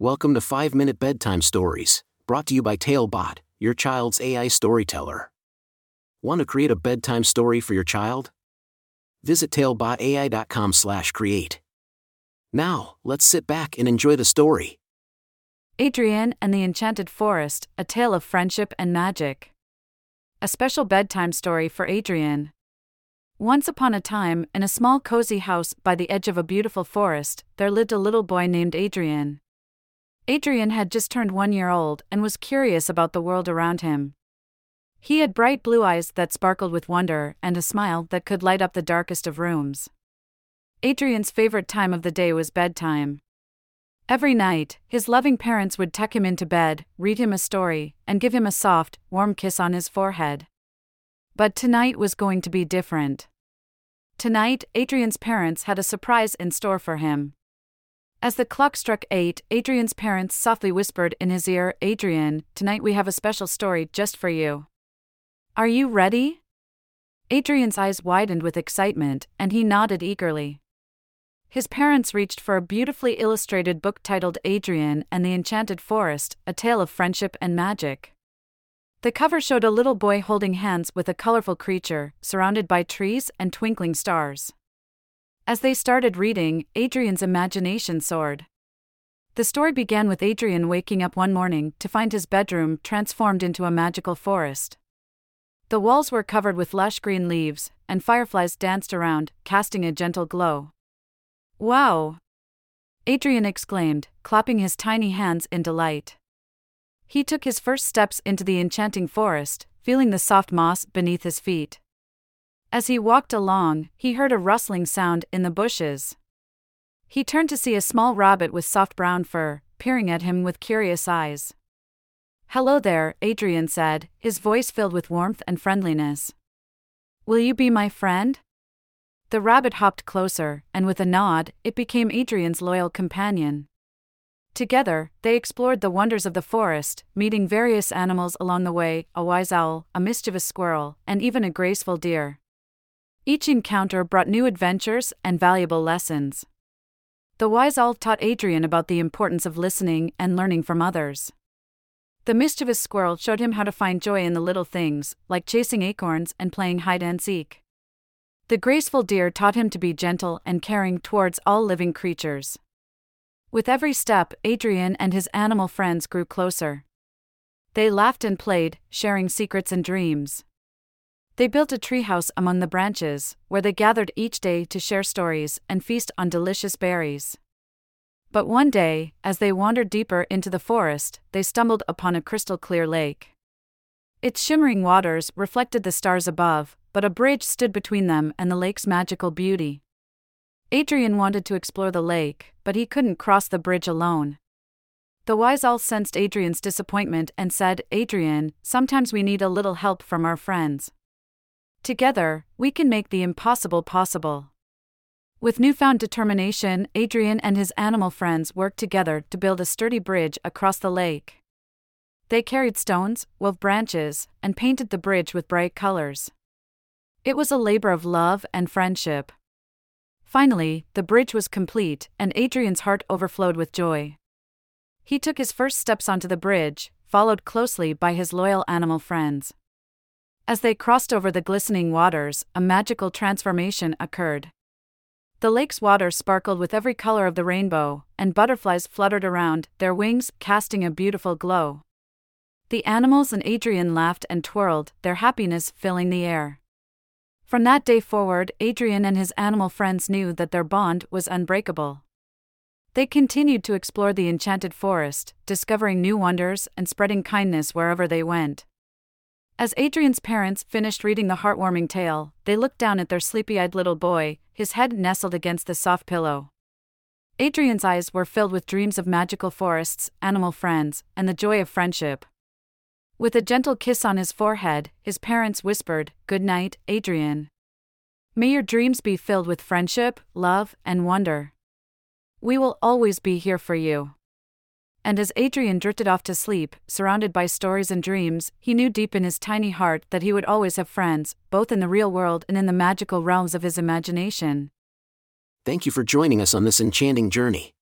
Welcome to 5 Minute Bedtime Stories, brought to you by Talebot, your child's AI storyteller. Want to create a bedtime story for your child? Visit talebotai.com/create. Now, let's sit back and enjoy the story. Adrian and the Enchanted Forest A Tale of Friendship and Magic. A special bedtime story for Adrian. Once upon a time, in a small cozy house by the edge of a beautiful forest, there lived a little boy named Adrian. Adrian had just turned one year old and was curious about the world around him. He had bright blue eyes that sparkled with wonder and a smile that could light up the darkest of rooms. Adrian's favorite time of the day was bedtime. Every night, his loving parents would tuck him into bed, read him a story, and give him a soft, warm kiss on his forehead. But tonight was going to be different. Tonight, Adrian's parents had a surprise in store for him. As the clock struck eight, Adrian's parents softly whispered in his ear Adrian, tonight we have a special story just for you. Are you ready? Adrian's eyes widened with excitement, and he nodded eagerly. His parents reached for a beautifully illustrated book titled Adrian and the Enchanted Forest A Tale of Friendship and Magic. The cover showed a little boy holding hands with a colorful creature, surrounded by trees and twinkling stars. As they started reading, Adrian's imagination soared. The story began with Adrian waking up one morning to find his bedroom transformed into a magical forest. The walls were covered with lush green leaves, and fireflies danced around, casting a gentle glow. Wow! Adrian exclaimed, clapping his tiny hands in delight. He took his first steps into the enchanting forest, feeling the soft moss beneath his feet. As he walked along, he heard a rustling sound in the bushes. He turned to see a small rabbit with soft brown fur, peering at him with curious eyes. Hello there, Adrian said, his voice filled with warmth and friendliness. Will you be my friend? The rabbit hopped closer, and with a nod, it became Adrian's loyal companion. Together, they explored the wonders of the forest, meeting various animals along the way a wise owl, a mischievous squirrel, and even a graceful deer. Each encounter brought new adventures and valuable lessons. The wise owl taught Adrian about the importance of listening and learning from others. The mischievous squirrel showed him how to find joy in the little things, like chasing acorns and playing hide and seek. The graceful deer taught him to be gentle and caring towards all living creatures. With every step, Adrian and his animal friends grew closer. They laughed and played, sharing secrets and dreams. They built a treehouse among the branches, where they gathered each day to share stories and feast on delicious berries. But one day, as they wandered deeper into the forest, they stumbled upon a crystal clear lake. Its shimmering waters reflected the stars above, but a bridge stood between them and the lake's magical beauty. Adrian wanted to explore the lake, but he couldn't cross the bridge alone. The wise owl sensed Adrian's disappointment and said, Adrian, sometimes we need a little help from our friends. Together, we can make the impossible possible. With newfound determination, Adrian and his animal friends worked together to build a sturdy bridge across the lake. They carried stones, wove branches, and painted the bridge with bright colors. It was a labor of love and friendship. Finally, the bridge was complete, and Adrian's heart overflowed with joy. He took his first steps onto the bridge, followed closely by his loyal animal friends. As they crossed over the glistening waters, a magical transformation occurred. The lake's water sparkled with every color of the rainbow, and butterflies fluttered around, their wings casting a beautiful glow. The animals and Adrian laughed and twirled, their happiness filling the air. From that day forward, Adrian and his animal friends knew that their bond was unbreakable. They continued to explore the enchanted forest, discovering new wonders and spreading kindness wherever they went. As Adrian's parents finished reading the heartwarming tale, they looked down at their sleepy eyed little boy, his head nestled against the soft pillow. Adrian's eyes were filled with dreams of magical forests, animal friends, and the joy of friendship. With a gentle kiss on his forehead, his parents whispered, Good night, Adrian. May your dreams be filled with friendship, love, and wonder. We will always be here for you and as Adrian drifted off to sleep, surrounded by stories and dreams, he knew deep in his tiny heart that he would always have friends, both in the real world and in the magical realms of his imagination. Thank you for joining us on this enchanting journey.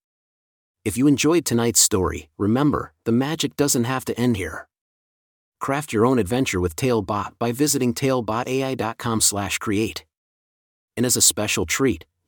If you enjoyed tonight's story, remember, the magic doesn't have to end here. Craft your own adventure with Talebot by visiting talebotai.com/create. And as a special treat,